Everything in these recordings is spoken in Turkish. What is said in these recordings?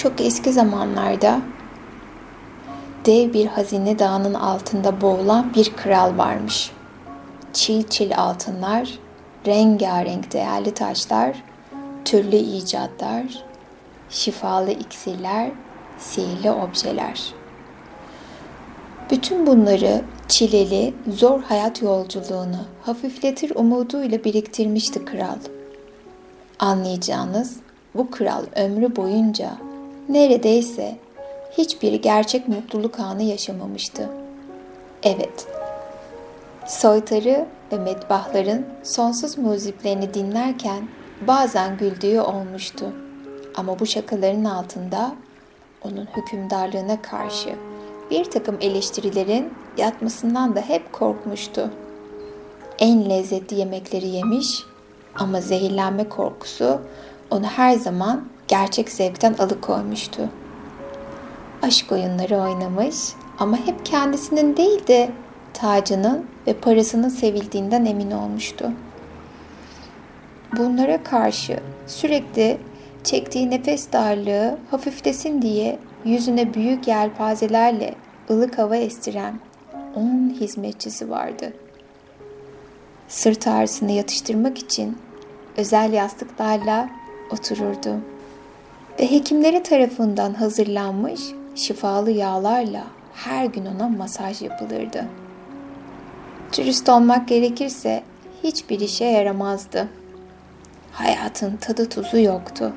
Çok eski zamanlarda dev bir hazine dağının altında boğulan bir kral varmış. Çil çil altınlar, rengarenk değerli taşlar, türlü icatlar, şifalı iksirler, sihirli objeler. Bütün bunları çileli, zor hayat yolculuğunu hafifletir umuduyla biriktirmişti kral. Anlayacağınız bu kral ömrü boyunca neredeyse hiçbir gerçek mutluluk anı yaşamamıştı. Evet, soytarı ve medbahların sonsuz muziplerini dinlerken bazen güldüğü olmuştu. Ama bu şakaların altında onun hükümdarlığına karşı bir takım eleştirilerin yatmasından da hep korkmuştu. En lezzetli yemekleri yemiş ama zehirlenme korkusu onu her zaman gerçek zevkten alıkoymuştu. Aşk oyunları oynamış ama hep kendisinin değil de tacının ve parasının sevildiğinden emin olmuştu. Bunlara karşı sürekli çektiği nefes darlığı hafiflesin diye yüzüne büyük yelpazelerle ılık hava estiren on hizmetçisi vardı. Sırt ağrısını yatıştırmak için özel yastıklarla otururdu. Ve hekimleri tarafından hazırlanmış şifalı yağlarla her gün ona masaj yapılırdı. Turist olmak gerekirse hiçbir işe yaramazdı. Hayatın tadı tuzu yoktu.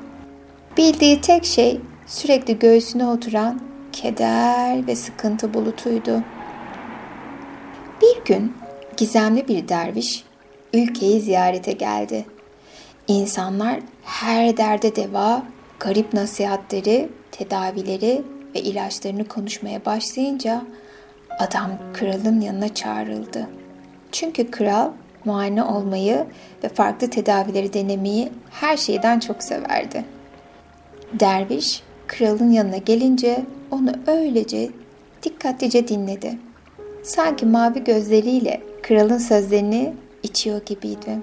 Bildiği tek şey sürekli göğsüne oturan keder ve sıkıntı bulutuydu. Bir gün gizemli bir derviş ülkeyi ziyarete geldi. İnsanlar her derde deva, garip nasihatleri, tedavileri ve ilaçlarını konuşmaya başlayınca adam kralın yanına çağrıldı. Çünkü kral muayene olmayı ve farklı tedavileri denemeyi her şeyden çok severdi. Derviş kralın yanına gelince onu öylece dikkatlice dinledi. Sanki mavi gözleriyle kralın sözlerini içiyor gibiydi.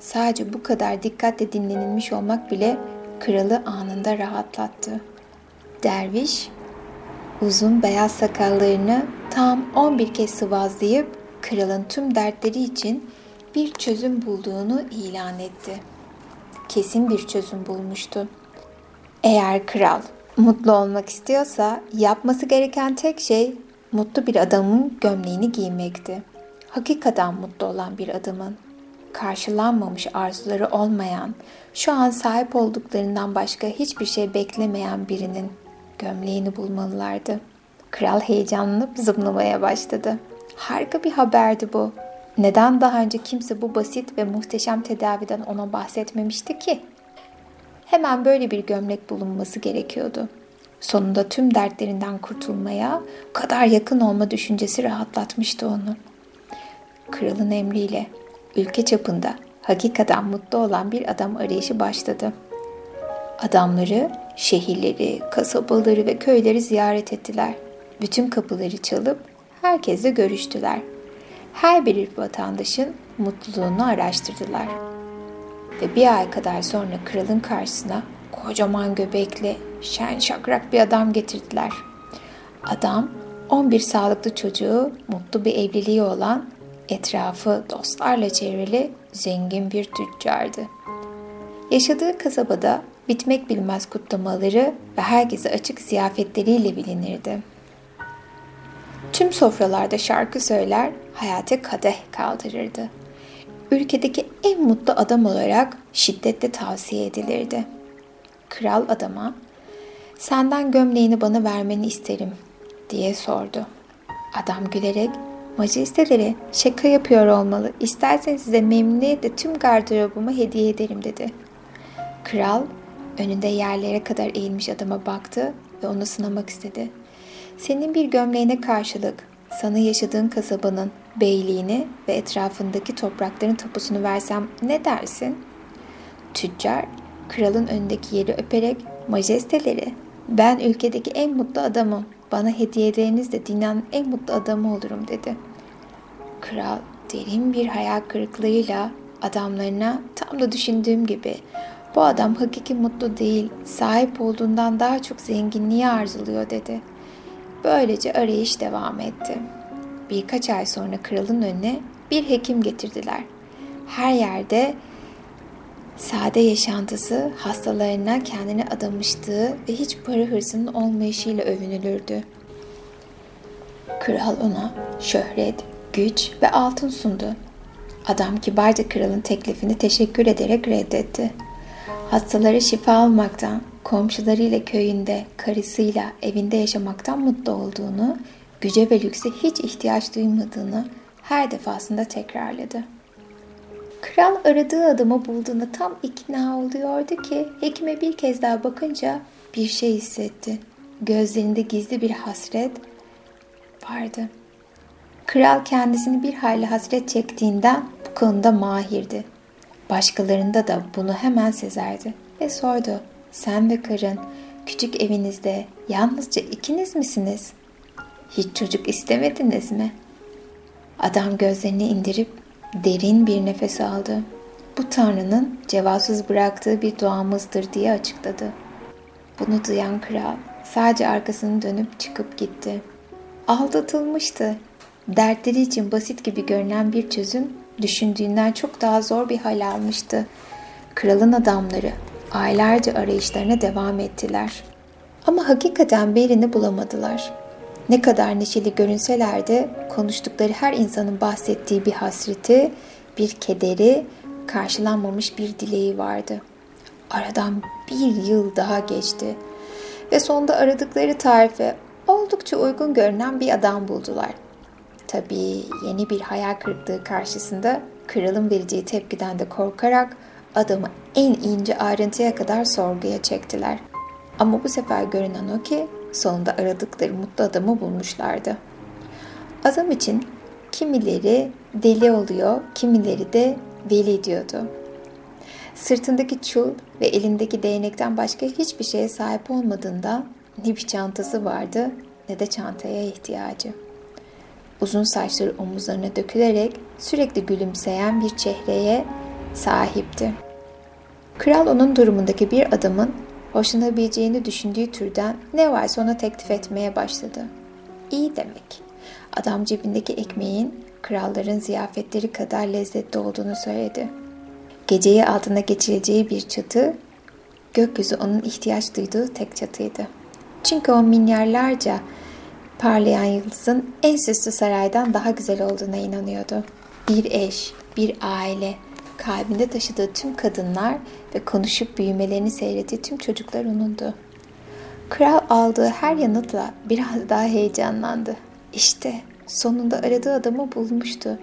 Sadece bu kadar dikkatle dinlenilmiş olmak bile kralı anında rahatlattı. Derviş uzun beyaz sakallarını tam 11 kez sıvazlayıp kralın tüm dertleri için bir çözüm bulduğunu ilan etti. Kesin bir çözüm bulmuştu. Eğer kral mutlu olmak istiyorsa yapması gereken tek şey mutlu bir adamın gömleğini giymekti. Hakikaten mutlu olan bir adamın, karşılanmamış arzuları olmayan, şu an sahip olduklarından başka hiçbir şey beklemeyen birinin gömleğini bulmalılardı. Kral heyecanlanıp zımlamaya başladı. Harika bir haberdi bu. Neden daha önce kimse bu basit ve muhteşem tedaviden ona bahsetmemişti ki? Hemen böyle bir gömlek bulunması gerekiyordu. Sonunda tüm dertlerinden kurtulmaya, kadar yakın olma düşüncesi rahatlatmıştı onu. Kralın emriyle ülke çapında hakikaten mutlu olan bir adam arayışı başladı. Adamları şehirleri, kasabaları ve köyleri ziyaret ettiler. Bütün kapıları çalıp herkesle görüştüler. Her bir vatandaşın mutluluğunu araştırdılar. Ve bir ay kadar sonra kralın karşısına kocaman göbekli, şen şakrak bir adam getirdiler. Adam 11 sağlıklı çocuğu, mutlu bir evliliği olan, etrafı dostlarla çevrili zengin bir tüccardı. Yaşadığı kasabada bitmek bilmez kutlamaları ve herkese açık ziyafetleriyle bilinirdi. Tüm sofralarda şarkı söyler, hayata kadeh kaldırırdı. Ülkedeki en mutlu adam olarak şiddetle tavsiye edilirdi. Kral adama, senden gömleğini bana vermeni isterim diye sordu. Adam gülerek, majesteleri şaka yapıyor olmalı, isterseniz size memnuniyetle tüm gardırobumu hediye ederim dedi. Kral önünde yerlere kadar eğilmiş adama baktı ve onu sınamak istedi. Senin bir gömleğine karşılık sana yaşadığın kasabanın beyliğini ve etrafındaki toprakların tapusunu versem ne dersin? Tüccar kralın önündeki yeri öperek majesteleri ben ülkedeki en mutlu adamım. Bana hediyelerinizle dünyanın en mutlu adamı olurum dedi. Kral derin bir hayal kırıklığıyla adamlarına tam da düşündüğüm gibi Bu adam hakiki mutlu değil, sahip olduğundan daha çok zenginliği arzuluyor dedi. Böylece arayış devam etti. Birkaç ay sonra kralın önüne bir hekim getirdiler. Her yerde sade yaşantısı hastalarına kendini adamıştığı ve hiç para hırsının olmayışıyla övünülürdü. Kral ona şöhret, güç ve altın sundu. Adam kibarca kralın teklifini teşekkür ederek reddetti. Hastalara şifa almaktan, komşularıyla köyünde, karısıyla, evinde yaşamaktan mutlu olduğunu, güce ve lükse hiç ihtiyaç duymadığını her defasında tekrarladı. Kral aradığı adamı bulduğunda tam ikna oluyordu ki hekime bir kez daha bakınca bir şey hissetti. Gözlerinde gizli bir hasret vardı. Kral kendisini bir hayli hasret çektiğinden bu konuda mahirdi. Başkalarında da bunu hemen sezerdi ve sordu. Sen ve karın küçük evinizde yalnızca ikiniz misiniz? Hiç çocuk istemediniz mi? Adam gözlerini indirip derin bir nefes aldı. Bu Tanrı'nın cevapsız bıraktığı bir duamızdır diye açıkladı. Bunu duyan kral sadece arkasını dönüp çıkıp gitti. Aldatılmıştı. Dertleri için basit gibi görünen bir çözüm düşündüğünden çok daha zor bir hal almıştı. Kralın adamları aylarca arayışlarına devam ettiler. Ama hakikaten birini bulamadılar. Ne kadar neşeli görünseler de konuştukları her insanın bahsettiği bir hasreti, bir kederi, karşılanmamış bir dileği vardı. Aradan bir yıl daha geçti ve sonunda aradıkları tarife oldukça uygun görünen bir adam buldular. Tabii yeni bir hayal kırıklığı karşısında kralın vereceği tepkiden de korkarak adamı en ince ayrıntıya kadar sorguya çektiler. Ama bu sefer görünen o ki sonunda aradıkları mutlu adamı bulmuşlardı. Adam için kimileri deli oluyor, kimileri de veli diyordu. Sırtındaki çul ve elindeki değnekten başka hiçbir şeye sahip olmadığından ne bir çantası vardı ne de çantaya ihtiyacı. Uzun saçları omuzlarına dökülerek sürekli gülümseyen bir çehreye sahipti. Kral onun durumundaki bir adamın hoşlanabileceğini düşündüğü türden ne varsa ona teklif etmeye başladı. İyi demek. Adam cebindeki ekmeğin kralların ziyafetleri kadar lezzetli olduğunu söyledi. Geceyi altına geçireceği bir çatı, gökyüzü onun ihtiyaç duyduğu tek çatıydı. Çünkü o milyarlarca parlayan yıldızın en süslü saraydan daha güzel olduğuna inanıyordu. Bir eş, bir aile, kalbinde taşıdığı tüm kadınlar ve konuşup büyümelerini seyrettiği tüm çocuklar onundu. Kral aldığı her yanıtla biraz daha heyecanlandı. İşte sonunda aradığı adamı bulmuştu.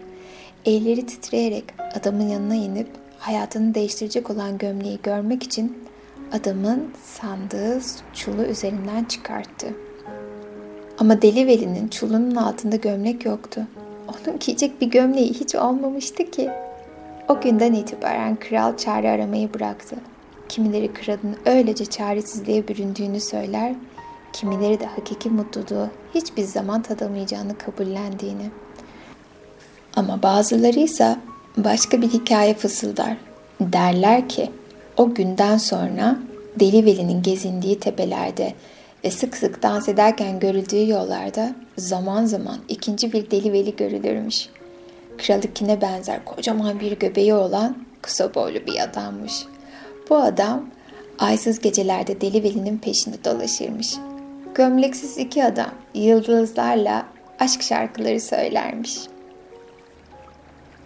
Elleri titreyerek adamın yanına inip hayatını değiştirecek olan gömleği görmek için adamın sandığı çulu üzerinden çıkarttı. Ama Deli Veli'nin çulunun altında gömlek yoktu. Onun giyecek bir gömleği hiç olmamıştı ki. O günden itibaren kral çare aramayı bıraktı. Kimileri kralın öylece çaresizliğe büründüğünü söyler, kimileri de hakiki mutluluğu hiçbir zaman tadamayacağını kabullendiğini. Ama bazıları ise başka bir hikaye fısıldar. Derler ki o günden sonra Deli Veli'nin gezindiği tepelerde ve sık sık dans ederken görüldüğü yollarda zaman zaman ikinci bir Deli Veli görülürmüş. Kralıkine benzer kocaman bir göbeği olan kısa boylu bir adammış. Bu adam aysız gecelerde Deli Veli'nin peşinde dolaşırmış. Gömleksiz iki adam yıldızlarla aşk şarkıları söylermiş.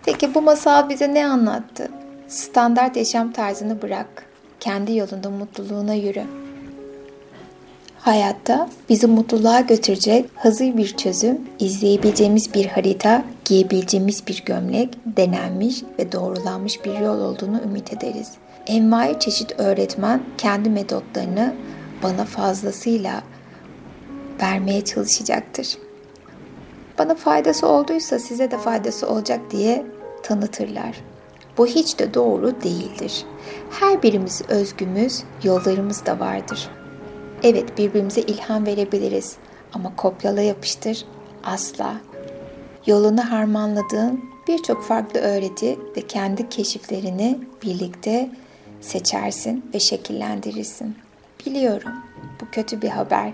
Peki bu masal bize ne anlattı? Standart yaşam tarzını bırak. Kendi yolunda mutluluğuna yürü. Hayatta bizi mutluluğa götürecek hazır bir çözüm, izleyebileceğimiz bir harita, giyebileceğimiz bir gömlek, denenmiş ve doğrulanmış bir yol olduğunu ümit ederiz. Envai çeşit öğretmen kendi metotlarını bana fazlasıyla vermeye çalışacaktır. Bana faydası olduysa size de faydası olacak diye tanıtırlar. Bu hiç de doğru değildir. Her birimiz özgümüz, yollarımız da vardır. Evet birbirimize ilham verebiliriz ama kopyala yapıştır asla. Yolunu harmanladığın birçok farklı öğreti ve kendi keşiflerini birlikte seçersin ve şekillendirirsin. Biliyorum bu kötü bir haber.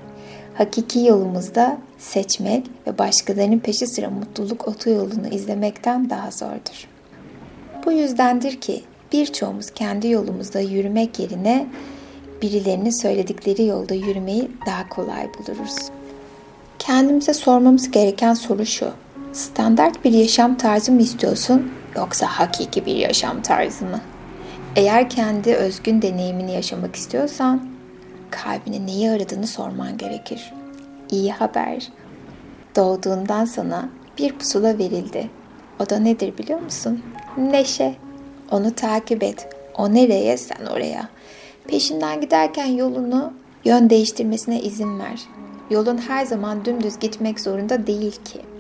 Hakiki yolumuzda seçmek ve başkalarının peşi sıra mutluluk otoyolunu izlemekten daha zordur. Bu yüzdendir ki birçoğumuz kendi yolumuzda yürümek yerine birilerinin söyledikleri yolda yürümeyi daha kolay buluruz. Kendimize sormamız gereken soru şu. Standart bir yaşam tarzı mı istiyorsun yoksa hakiki bir yaşam tarzı mı? Eğer kendi özgün deneyimini yaşamak istiyorsan kalbine neyi aradığını sorman gerekir. İyi haber. Doğduğundan sana bir pusula verildi. O da nedir biliyor musun? Neşe. Onu takip et. O nereye sen oraya. Peşinden giderken yolunu yön değiştirmesine izin ver. Yolun her zaman dümdüz gitmek zorunda değil ki.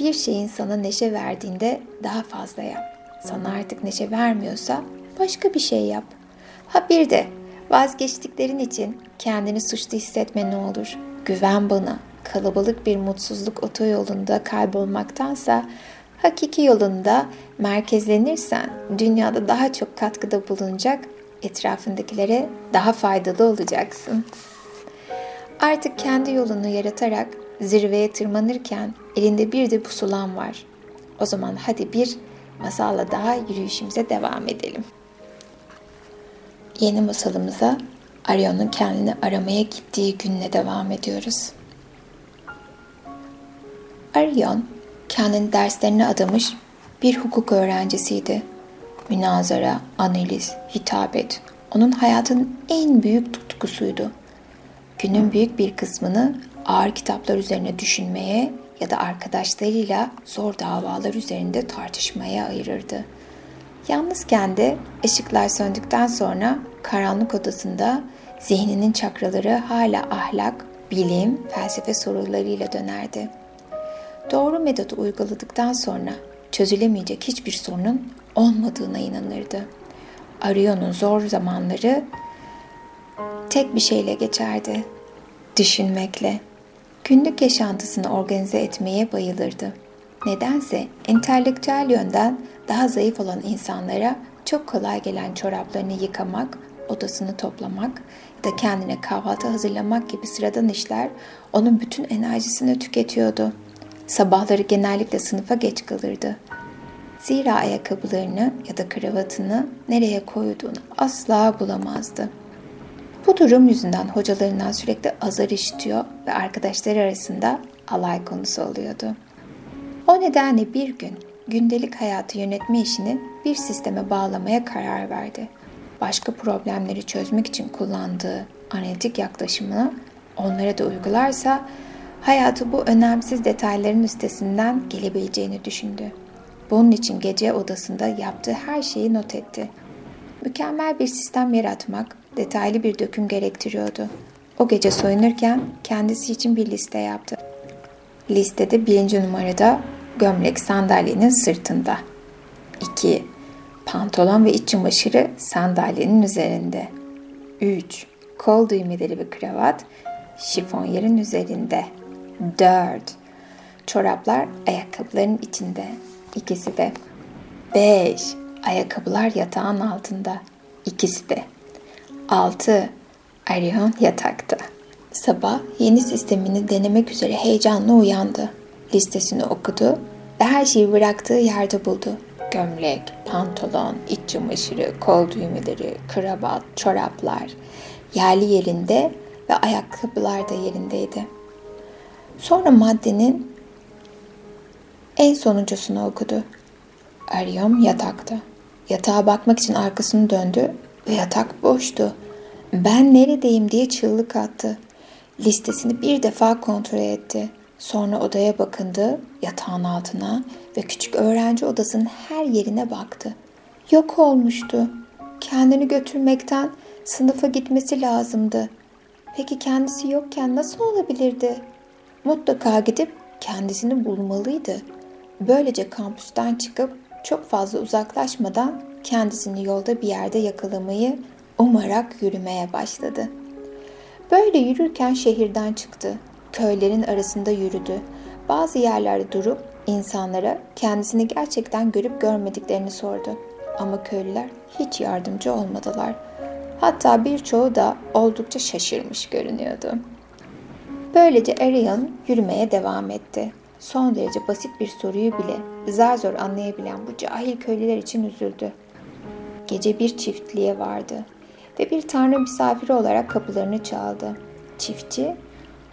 Bir şeyin sana neşe verdiğinde daha fazla yap. Sana artık neşe vermiyorsa başka bir şey yap. Ha bir de vazgeçtiklerin için kendini suçlu hissetme ne olur. Güven bana. Kalabalık bir mutsuzluk otoyolunda kaybolmaktansa hakiki yolunda merkezlenirsen dünyada daha çok katkıda bulunacak, etrafındakilere daha faydalı olacaksın. Artık kendi yolunu yaratarak zirveye tırmanırken elinde bir de pusulan var. O zaman hadi bir masalla daha yürüyüşümüze devam edelim. Yeni masalımıza Arion'un kendini aramaya gittiği günle devam ediyoruz. Arion kendini derslerine adamış bir hukuk öğrencisiydi. Münazara, analiz, hitabet onun hayatın en büyük tutkusuydu. Günün büyük bir kısmını ağır kitaplar üzerine düşünmeye ya da arkadaşlarıyla zor davalar üzerinde tartışmaya ayırırdı. Yalnızken de ışıklar söndükten sonra karanlık odasında zihninin çakraları hala ahlak, bilim, felsefe sorularıyla dönerdi. Doğru metodu uyguladıktan sonra çözülemeyecek hiçbir sorunun olmadığına inanırdı. Arion'un zor zamanları tek bir şeyle geçerdi. Düşünmekle. Günlük yaşantısını organize etmeye bayılırdı. Nedense entelektüel yönden daha zayıf olan insanlara çok kolay gelen çoraplarını yıkamak, odasını toplamak ya da kendine kahvaltı hazırlamak gibi sıradan işler onun bütün enerjisini tüketiyordu. Sabahları genellikle sınıfa geç kalırdı. Zira ayakkabılarını ya da kravatını nereye koyduğunu asla bulamazdı. Bu durum yüzünden hocalarından sürekli azar işitiyor ve arkadaşları arasında alay konusu oluyordu. O nedenle bir gün gündelik hayatı yönetme işini bir sisteme bağlamaya karar verdi. Başka problemleri çözmek için kullandığı analitik yaklaşımını onlara da uygularsa hayatı bu önemsiz detayların üstesinden gelebileceğini düşündü. Bunun için gece odasında yaptığı her şeyi not etti. Mükemmel bir sistem yaratmak detaylı bir döküm gerektiriyordu. O gece soyunurken kendisi için bir liste yaptı. Listede birinci numarada gömlek sandalyenin sırtında. 2. Pantolon ve iç çamaşırı sandalyenin üzerinde. 3. Kol düğmeleri ve kravat şifon yerin üzerinde. 4. Çoraplar ayakkabıların içinde. İkisi de. 5. Ayakkabılar yatağın altında. İkisi de. 6. Arion yatakta. Sabah yeni sistemini denemek üzere heyecanla uyandı. Listesini okudu ve her şeyi bıraktığı yerde buldu. Gömlek, pantolon, iç çamaşırı, kol düğmeleri, kravat, çoraplar yerli yerinde ve ayakkabılar da yerindeydi. Sonra maddenin en sonuncusunu okudu. Arion yatakta. Yatağa bakmak için arkasını döndü ve yatak boştu. Ben neredeyim diye çığlık attı. Listesini bir defa kontrol etti. Sonra odaya bakındı, yatağın altına ve küçük öğrenci odasının her yerine baktı. Yok olmuştu. Kendini götürmekten sınıfa gitmesi lazımdı. Peki kendisi yokken nasıl olabilirdi? Mutlaka gidip kendisini bulmalıydı. Böylece kampüsten çıkıp çok fazla uzaklaşmadan kendisini yolda bir yerde yakalamayı umarak yürümeye başladı. Böyle yürürken şehirden çıktı. Köylerin arasında yürüdü. Bazı yerlerde durup insanlara kendisini gerçekten görüp görmediklerini sordu. Ama köylüler hiç yardımcı olmadılar. Hatta birçoğu da oldukça şaşırmış görünüyordu. Böylece Ariel yürümeye devam etti. Son derece basit bir soruyu bile zar zor anlayabilen bu cahil köylüler için üzüldü. Gece bir çiftliğe vardı ve bir tanrı misafiri olarak kapılarını çaldı. Çiftçi,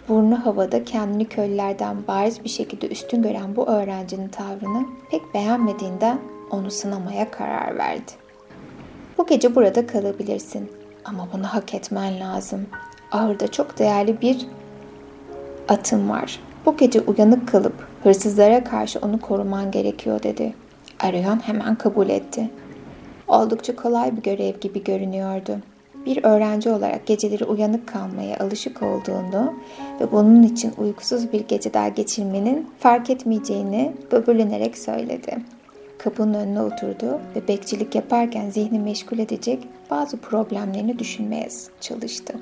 burnu havada kendini köylülerden bariz bir şekilde üstün gören bu öğrencinin tavrını pek beğenmediğinden onu sınamaya karar verdi. Bu gece burada kalabilirsin ama bunu hak etmen lazım. Ahırda çok değerli bir atım var. Bu gece uyanık kalıp hırsızlara karşı onu koruman gerekiyor dedi. Arayan hemen kabul etti. Oldukça kolay bir görev gibi görünüyordu. Bir öğrenci olarak geceleri uyanık kalmaya alışık olduğunu ve bunun için uykusuz bir gece daha geçirmenin fark etmeyeceğini böbürlenerek söyledi. Kapının önüne oturdu ve bekçilik yaparken zihni meşgul edecek bazı problemlerini düşünmeye çalıştı.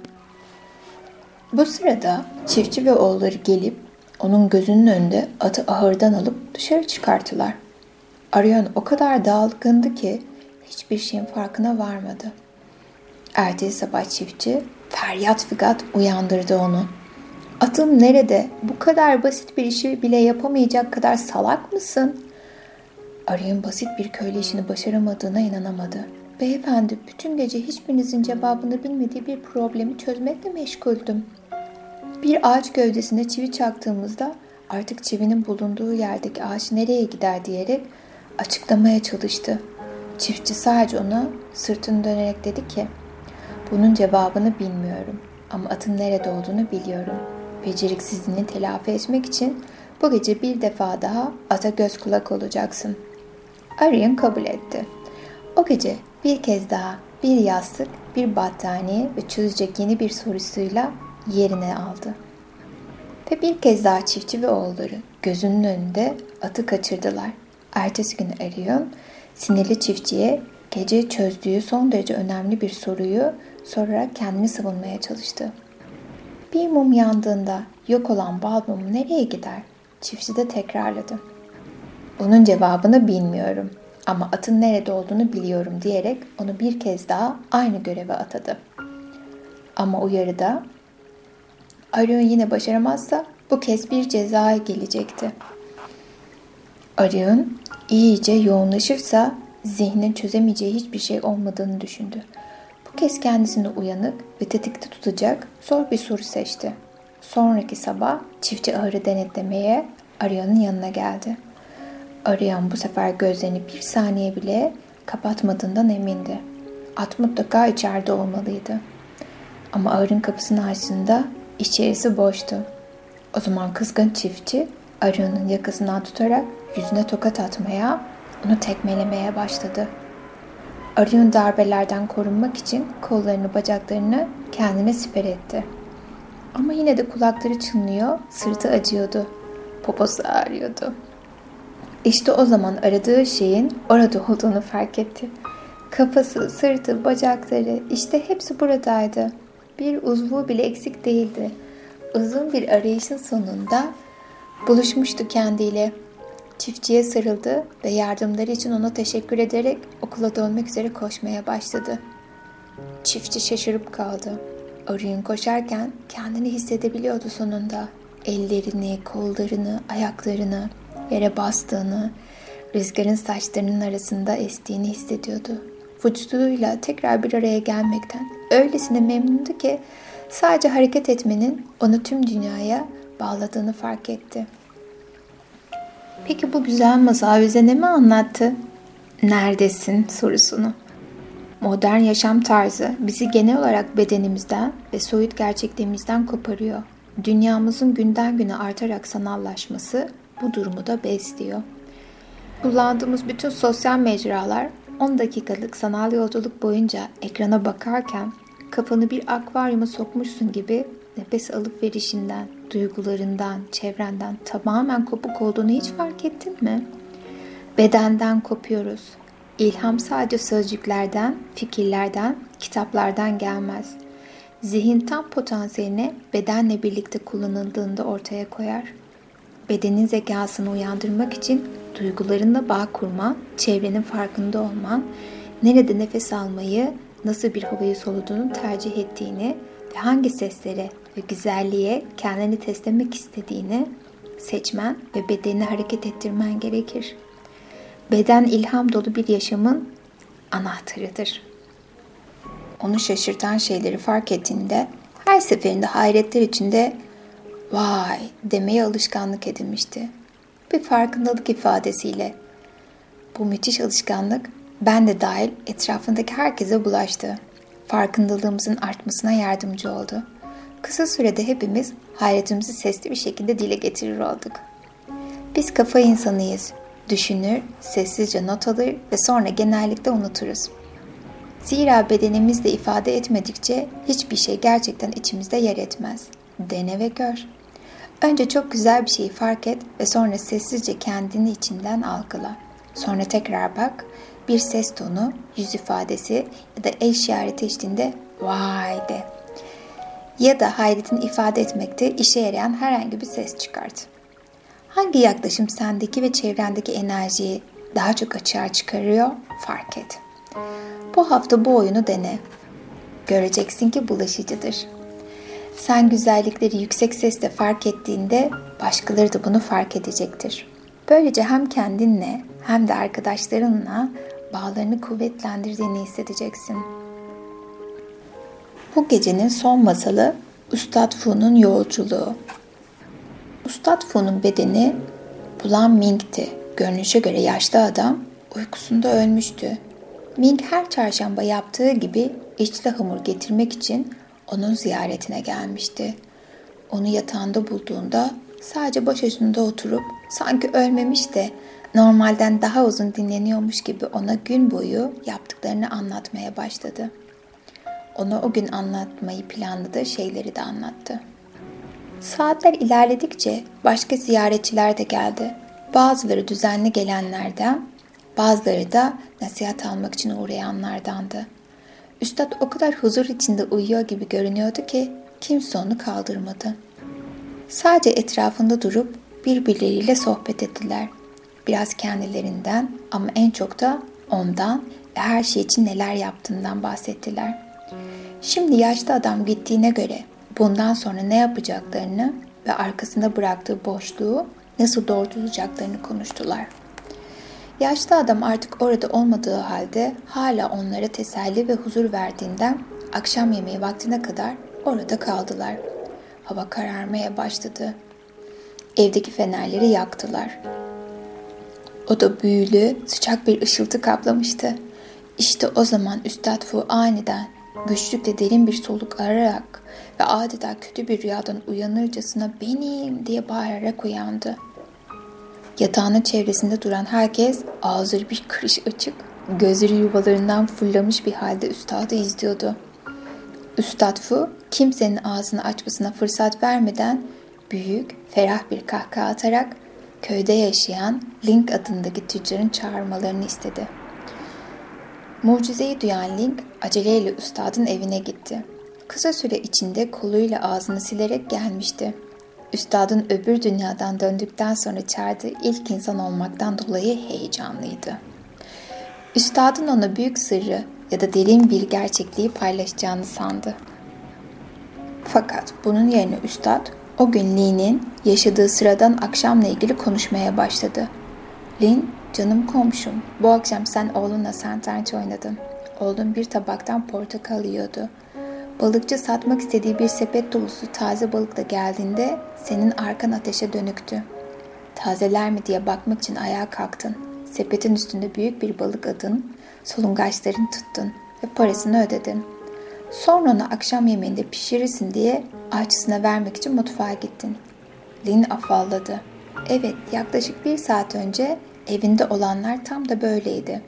Bu sırada çiftçi ve oğulları gelip onun gözünün önünde atı ahırdan alıp dışarı çıkarttılar. Arayan o kadar dağılgındı ki hiçbir şeyin farkına varmadı. Ertesi sabah çiftçi feryat figat uyandırdı onu. Atım nerede? Bu kadar basit bir işi bile yapamayacak kadar salak mısın? Arayın basit bir köylü işini başaramadığına inanamadı. Beyefendi bütün gece hiçbirinizin cevabını bilmediği bir problemi çözmekle meşguldüm. Bir ağaç gövdesine çivi çaktığımızda artık çivinin bulunduğu yerdeki ağaç nereye gider diyerek açıklamaya çalıştı. Çiftçi sadece ona sırtını dönerek dedi ki bunun cevabını bilmiyorum ama atın nerede olduğunu biliyorum. Beceriksizliğini telafi etmek için bu gece bir defa daha ata göz kulak olacaksın. Arian kabul etti. O gece bir kez daha bir yastık, bir battaniye ve çözecek yeni bir sorusuyla yerine aldı. Ve bir kez daha çiftçi ve oğulları gözünün önünde atı kaçırdılar. Ertesi gün Arion sinirli çiftçiye gece çözdüğü son derece önemli bir soruyu sorarak kendini savunmaya çalıştı. Bir mum yandığında yok olan bal mumu nereye gider? Çiftçi de tekrarladı. Bunun cevabını bilmiyorum ama atın nerede olduğunu biliyorum diyerek onu bir kez daha aynı göreve atadı. Ama uyarıda Arion yine başaramazsa bu kez bir ceza gelecekti. Arion iyice yoğunlaşırsa zihnin çözemeyeceği hiçbir şey olmadığını düşündü. Bu kez kendisini uyanık ve tetikte tutacak zor bir soru seçti. Sonraki sabah çiftçi ahırı denetlemeye Arion'un yanına geldi. Arayan bu sefer gözlerini bir saniye bile kapatmadığından emindi. At mutlaka içeride olmalıydı. Ama ahırın kapısını açtığında içerisi boştu. O zaman kızgın çiftçi Arion'un yakasından tutarak yüzüne tokat atmaya, onu tekmelemeye başladı. Arion darbelerden korunmak için kollarını bacaklarını kendine siper etti. Ama yine de kulakları çınlıyor, sırtı acıyordu. Poposu ağrıyordu. İşte o zaman aradığı şeyin orada olduğunu fark etti. Kafası, sırtı, bacakları işte hepsi buradaydı. Bir uzvu bile eksik değildi. Uzun bir arayışın sonunda buluşmuştu kendiyle. Çiftçiye sarıldı ve yardımları için ona teşekkür ederek okula dönmek üzere koşmaya başladı. Çiftçi şaşırıp kaldı. Orion koşarken kendini hissedebiliyordu sonunda. Ellerini, kollarını, ayaklarını, yere bastığını, rüzgarın saçlarının arasında estiğini hissediyordu. Vücuduyla tekrar bir araya gelmekten öylesine memnundu ki sadece hareket etmenin onu tüm dünyaya bağladığını fark etti. Peki bu güzel masal bize ne mi anlattı? Neredesin sorusunu. Modern yaşam tarzı bizi genel olarak bedenimizden ve soyut gerçekliğimizden koparıyor. Dünyamızın günden güne artarak sanallaşması bu durumu da besliyor. Kullandığımız bütün sosyal mecralar 10 dakikalık sanal yolculuk boyunca ekrana bakarken kafanı bir akvaryuma sokmuşsun gibi nefes alıp verişinden, duygularından, çevrenden tamamen kopuk olduğunu hiç fark ettin mi? Bedenden kopuyoruz. İlham sadece sözcüklerden, fikirlerden, kitaplardan gelmez. Zihin tam potansiyelini bedenle birlikte kullanıldığında ortaya koyar. Bedenin zekasını uyandırmak için duygularınla bağ kurman, çevrenin farkında olman, nerede nefes almayı, nasıl bir havayı soluduğunu tercih ettiğini hangi seslere ve güzelliğe kendini teslemek istediğini seçmen ve bedenini hareket ettirmen gerekir. Beden ilham dolu bir yaşamın anahtarıdır. Onu şaşırtan şeyleri fark ettiğinde her seferinde hayretler içinde vay demeye alışkanlık edinmişti. Bir farkındalık ifadesiyle. Bu müthiş alışkanlık ben de dahil etrafındaki herkese bulaştı. Farkındalığımızın artmasına yardımcı oldu. Kısa sürede hepimiz hayretimizi sesli bir şekilde dile getirir olduk. Biz kafa insanıyız. Düşünür, sessizce not alır ve sonra genellikle unuturuz. Zira bedenimizle ifade etmedikçe hiçbir şey gerçekten içimizde yer etmez. Dene ve gör. Önce çok güzel bir şeyi fark et ve sonra sessizce kendini içinden algıla. Sonra tekrar bak, bir ses tonu, yüz ifadesi ya da el işareti eşliğinde vay de. Ya da hayretini ifade etmekte işe yarayan herhangi bir ses çıkart. Hangi yaklaşım sendeki ve çevrendeki enerjiyi daha çok açığa çıkarıyor fark et. Bu hafta bu oyunu dene. Göreceksin ki bulaşıcıdır. Sen güzellikleri yüksek sesle fark ettiğinde başkaları da bunu fark edecektir. Böylece hem kendinle hem de arkadaşlarınla bağlarını kuvvetlendirdiğini hissedeceksin. Bu gecenin son masalı Ustad Fu'nun yolculuğu. Ustad Fu'nun bedeni Bulan Ming'ti. Görünüşe göre yaşlı adam uykusunda ölmüştü. Ming her çarşamba yaptığı gibi içli hamur getirmek için onun ziyaretine gelmişti. Onu yatağında bulduğunda sadece başucunda oturup sanki ölmemiş de normalden daha uzun dinleniyormuş gibi ona gün boyu yaptıklarını anlatmaya başladı. Ona o gün anlatmayı planladığı şeyleri de anlattı. Saatler ilerledikçe başka ziyaretçiler de geldi. Bazıları düzenli gelenlerden, bazıları da nasihat almak için uğrayanlardandı. Üstad o kadar huzur içinde uyuyor gibi görünüyordu ki kimse onu kaldırmadı. Sadece etrafında durup birbirleriyle sohbet ettiler. Biraz kendilerinden ama en çok da ondan ve her şey için neler yaptığından bahsettiler. Şimdi yaşlı adam gittiğine göre bundan sonra ne yapacaklarını ve arkasında bıraktığı boşluğu nasıl dolduracaklarını konuştular. Yaşlı adam artık orada olmadığı halde hala onlara teselli ve huzur verdiğinden akşam yemeği vaktine kadar orada kaldılar. Hava kararmaya başladı. Evdeki fenerleri yaktılar. O da büyülü, sıcak bir ışıltı kaplamıştı. İşte o zaman Üstad Fu aniden güçlükle derin bir soluk ararak ve adeta kötü bir rüyadan uyanırcasına benim diye bağırarak uyandı. Yatağının çevresinde duran herkes ağzı bir kırış açık, gözleri yuvalarından fırlamış bir halde üstadı izliyordu. Üstad Fu kimsenin ağzını açmasına fırsat vermeden büyük, ferah bir kahkaha atarak köyde yaşayan Link adındaki tüccarın çağırmalarını istedi. Mucizeyi duyan Link aceleyle üstadın evine gitti. Kısa süre içinde koluyla ağzını silerek gelmişti. Üstadın öbür dünyadan döndükten sonra çağırdığı ilk insan olmaktan dolayı heyecanlıydı. Üstadın ona büyük sırrı ya da derin bir gerçekliği paylaşacağını sandı. Fakat bunun yerine üstad o gün Lee'nin yaşadığı sıradan akşamla ilgili konuşmaya başladı. Lin, canım komşum, bu akşam sen oğlunla satranç oynadın. Oğlun bir tabaktan portakal yiyordu. Balıkçı satmak istediği bir sepet dolusu taze balıkla geldiğinde senin arkan ateşe dönüktü. Tazeler mi diye bakmak için ayağa kalktın. Sepetin üstünde büyük bir balık adın, solungaçlarını tuttun ve parasını ödedin. Sonra onu akşam yemeğinde pişirirsin diye ahçısına vermek için mutfağa gittin. Lin afalladı. Evet, yaklaşık bir saat önce evinde olanlar tam da böyleydi.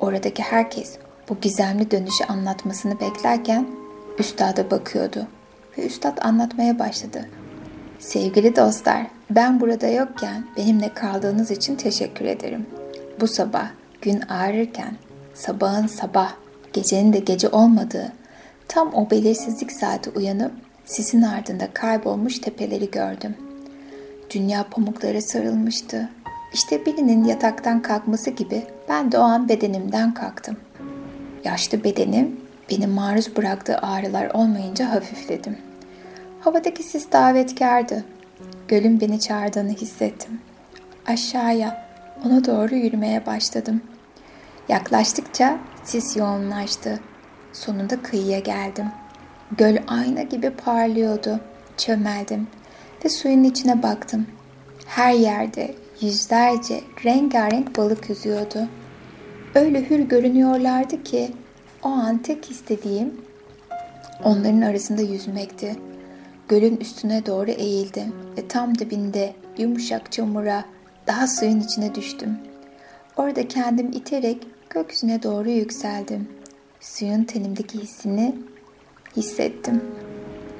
Oradaki herkes bu gizemli dönüşü anlatmasını beklerken üstada bakıyordu ve üstad anlatmaya başladı. Sevgili dostlar, ben burada yokken benimle kaldığınız için teşekkür ederim. Bu sabah gün ağrırken sabahın sabah, gecenin de gece olmadığı tam o belirsizlik saati uyanıp sisin ardında kaybolmuş tepeleri gördüm. Dünya pamuklara sarılmıştı. İşte birinin yataktan kalkması gibi Ben de o an bedenimden kalktım. Yaşlı bedenim beni maruz bıraktığı ağrılar olmayınca hafifledim. Havadaki sis davetkardı. Gölün beni çağırdığını hissettim. Aşağıya, ona doğru yürümeye başladım. Yaklaştıkça sis yoğunlaştı. Sonunda kıyıya geldim. Göl ayna gibi parlıyordu. Çömeldim ve suyun içine baktım. Her yerde yüzlerce rengarenk balık yüzüyordu. Öyle hür görünüyorlardı ki o an tek istediğim onların arasında yüzmekti. Gölün üstüne doğru eğildim ve tam dibinde yumuşak çamura daha suyun içine düştüm. Orada kendim iterek gökyüzüne doğru yükseldim. Suyun tenimdeki hissini hissettim.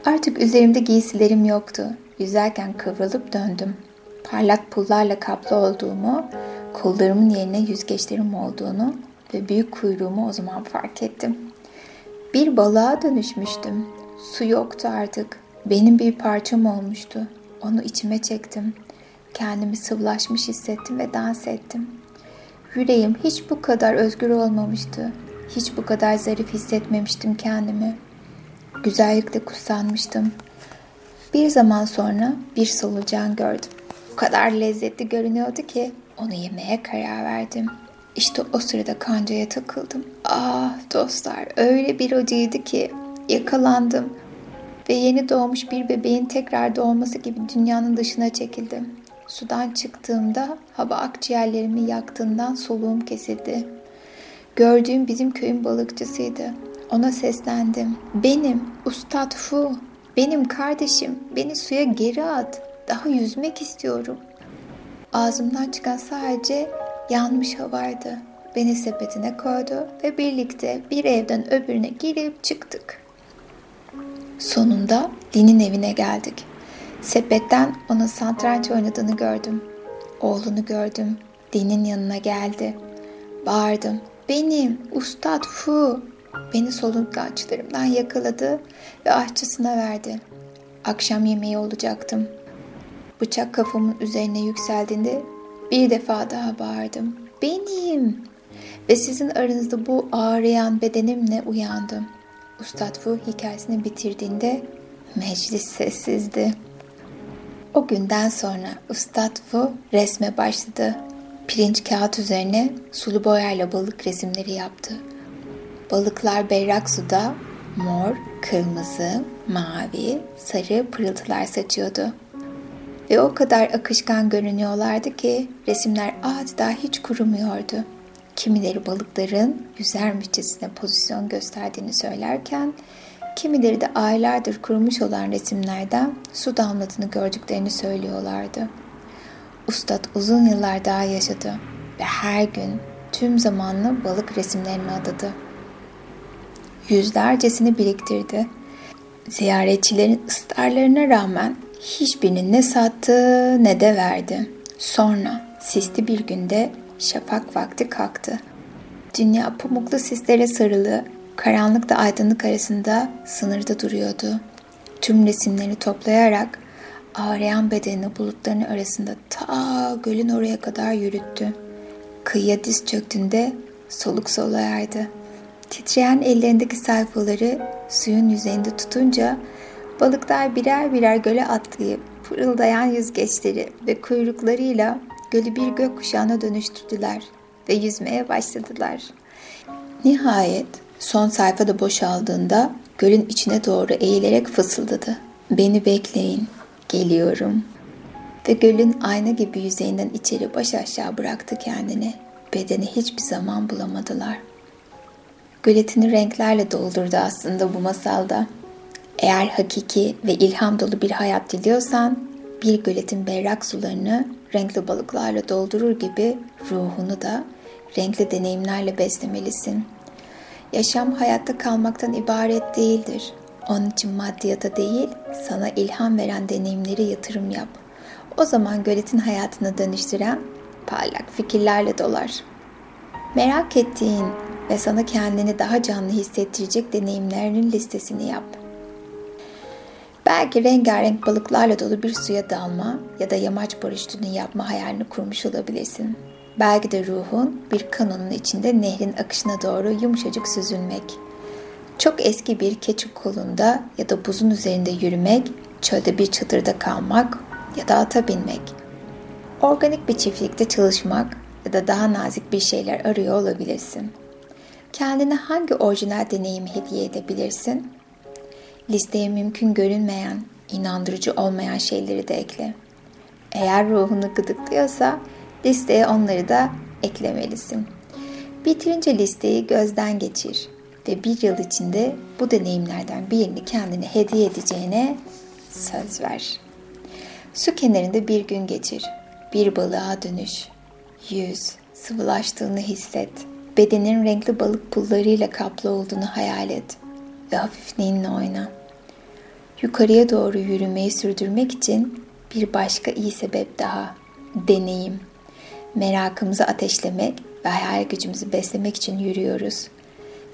Artık üzerimde giysilerim yoktu. Yüzerken kıvrılıp döndüm. Parlak pullarla kaplı olduğumu, kollarımın yerine yüzgeçlerim olduğunu ve büyük kuyruğumu o zaman fark ettim. Bir balığa dönüşmüştüm. Su yoktu artık. Benim bir parçam olmuştu. Onu içime çektim. Kendimi sıvılaşmış hissettim ve dans ettim. Yüreğim hiç bu kadar özgür olmamıştı. Hiç bu kadar zarif hissetmemiştim kendimi. Güzellikle kutsanmıştım. Bir zaman sonra bir solucan gördüm. O kadar lezzetli görünüyordu ki onu yemeye karar verdim. İşte o sırada kancaya takıldım. Ah dostlar öyle bir acıydı ki yakalandım ve yeni doğmuş bir bebeğin tekrar doğması gibi dünyanın dışına çekildim. Sudan çıktığımda hava akciğerlerimi yaktığından soluğum kesildi. Gördüğüm bizim köyün balıkçısıydı. Ona seslendim. Benim, Ustad Fu, benim kardeşim, beni suya geri at. Daha yüzmek istiyorum. Ağzımdan çıkan sadece yanmış havaydı. Beni sepetine koydu ve birlikte bir evden öbürüne girip çıktık. Sonunda Din'in evine geldik. Sepetten ona satranç oynadığını gördüm. Oğlunu gördüm. Din'in yanına geldi. Bağırdım. Benim, Ustad Fu. Beni solungaçlarımdan yakaladı ve aşçısına verdi. Akşam yemeği olacaktım. Bıçak kafamın üzerine yükseldiğinde bir defa daha bağırdım. Benim. Ve sizin aranızda bu ağrıyan bedenimle uyandım. Ustad Fu hikayesini bitirdiğinde meclis sessizdi. O günden sonra Ustad Fu resme başladı. Pirinç kağıt üzerine sulu boyayla balık resimleri yaptı. Balıklar berrak suda mor, kırmızı, mavi, sarı pırıltılar saçıyordu. Ve o kadar akışkan görünüyorlardı ki resimler adeta hiç kurumuyordu. Kimileri balıkların yüzermişçesine pozisyon gösterdiğini söylerken, kimileri de aylardır kurumuş olan resimlerden su damladığını gördüklerini söylüyorlardı. Ustad uzun yıllar daha yaşadı ve her gün tüm zamanını balık resimlerine adadı. Yüzlercesini biriktirdi. Ziyaretçilerin ısrarlarına rağmen hiçbirini ne sattı ne de verdi. Sonra sisli bir günde şafak vakti kalktı. Dünya pamuklu sislere sarılı, karanlıkla aydınlık arasında sınırda duruyordu. Tüm resimleri toplayarak ağrıyan bedenini bulutların arasında ta gölün oraya kadar yürüttü. Kıyıya diz çöktüğünde soluk solayardı. Titreyen ellerindeki sayfaları suyun yüzeyinde tutunca balıklar birer birer göle atlayıp pırıldayan yüzgeçleri ve kuyruklarıyla gölü bir gökkuşağına dönüştürdüler ve yüzmeye başladılar. Nihayet son sayfada boşaldığında gölün içine doğru eğilerek fısıldadı. Beni bekleyin, geliyorum. Ve gölün ayna gibi yüzeyinden içeri baş aşağı bıraktı kendini. Bedeni hiçbir zaman bulamadılar. Göletini renklerle doldurdu aslında bu masalda. Eğer hakiki ve ilham dolu bir hayat diliyorsan, bir göletin berrak sularını renkli balıklarla doldurur gibi ruhunu da renkli deneyimlerle beslemelisin. Yaşam hayatta kalmaktan ibaret değildir. Onun için maddiyata değil, sana ilham veren deneyimleri yatırım yap. O zaman göletin hayatını dönüştüren parlak fikirlerle dolar. Merak ettiğin ve sana kendini daha canlı hissettirecek deneyimlerinin listesini yap. Belki rengarenk balıklarla dolu bir suya dalma ya da yamaç paraşütünü yapma hayalini kurmuş olabilirsin. Belki de ruhun bir kanonun içinde nehrin akışına doğru yumuşacık süzülmek. Çok eski bir keçi kolunda ya da buzun üzerinde yürümek, çölde bir çadırda kalmak ya da ata binmek. Organik bir çiftlikte çalışmak ya da daha nazik bir şeyler arıyor olabilirsin. Kendine hangi orijinal deneyimi hediye edebilirsin? Listeye mümkün görünmeyen, inandırıcı olmayan şeyleri de ekle. Eğer ruhunu gıdıklıyorsa listeye onları da eklemelisin. Bitirince listeyi gözden geçir ve bir yıl içinde bu deneyimlerden birini kendine hediye edeceğine söz ver. Su kenarında bir gün geçir. Bir balığa dönüş. Yüz, sıvılaştığını hisset. Bedenin renkli balık pullarıyla kaplı olduğunu hayal et ve hafifliğinle oyna. Yukarıya doğru yürümeyi sürdürmek için bir başka iyi sebep daha. Deneyim. Merakımızı ateşlemek ve hayal gücümüzü beslemek için yürüyoruz.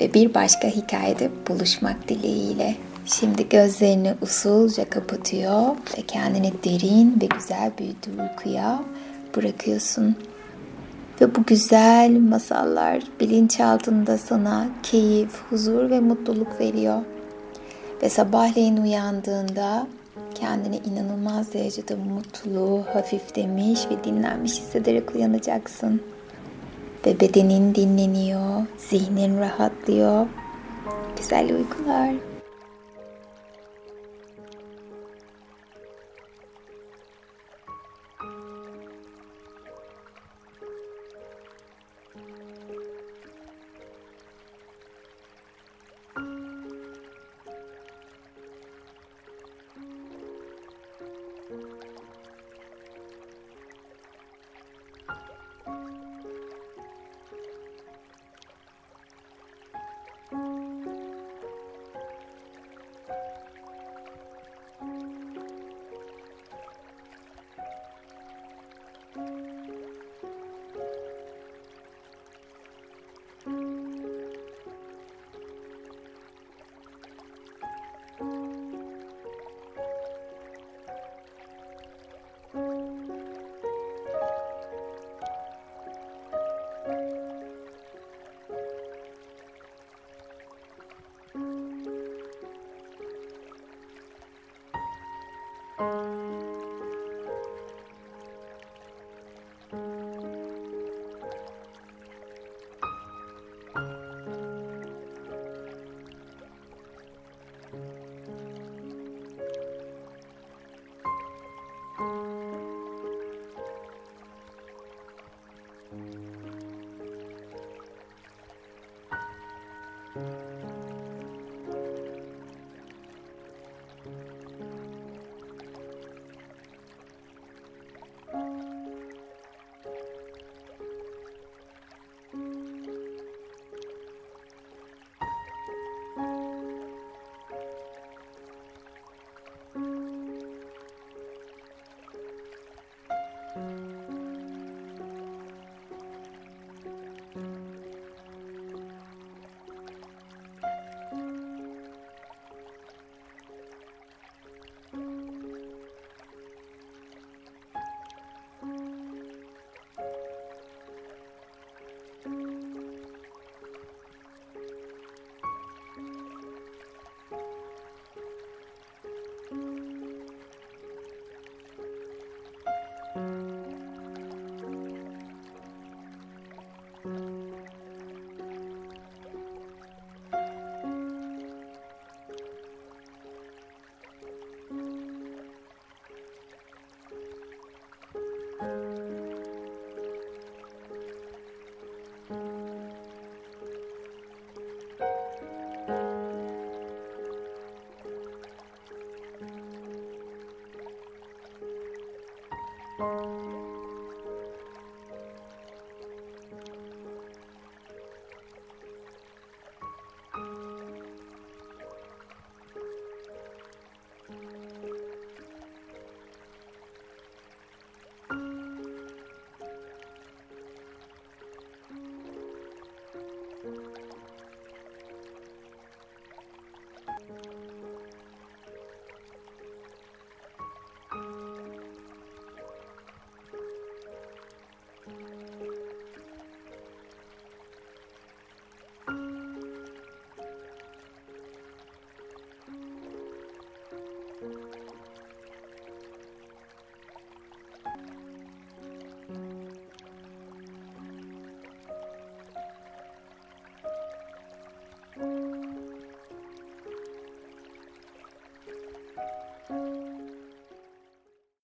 Ve bir başka hikayede buluşmak dileğiyle. Şimdi gözlerini usulca kapatıyor ve kendini derin ve güzel bir uykuya bırakıyorsun. Ve bu güzel masallar bilinçaltında sana keyif, huzur ve mutluluk veriyor. Ve sabahleyin uyandığında kendini inanılmaz derecede mutlu, hafiflemiş ve dinlenmiş hissederek uyanacaksın. Ve bedenin dinleniyor, zihnin rahatlıyor. Güzel uykular.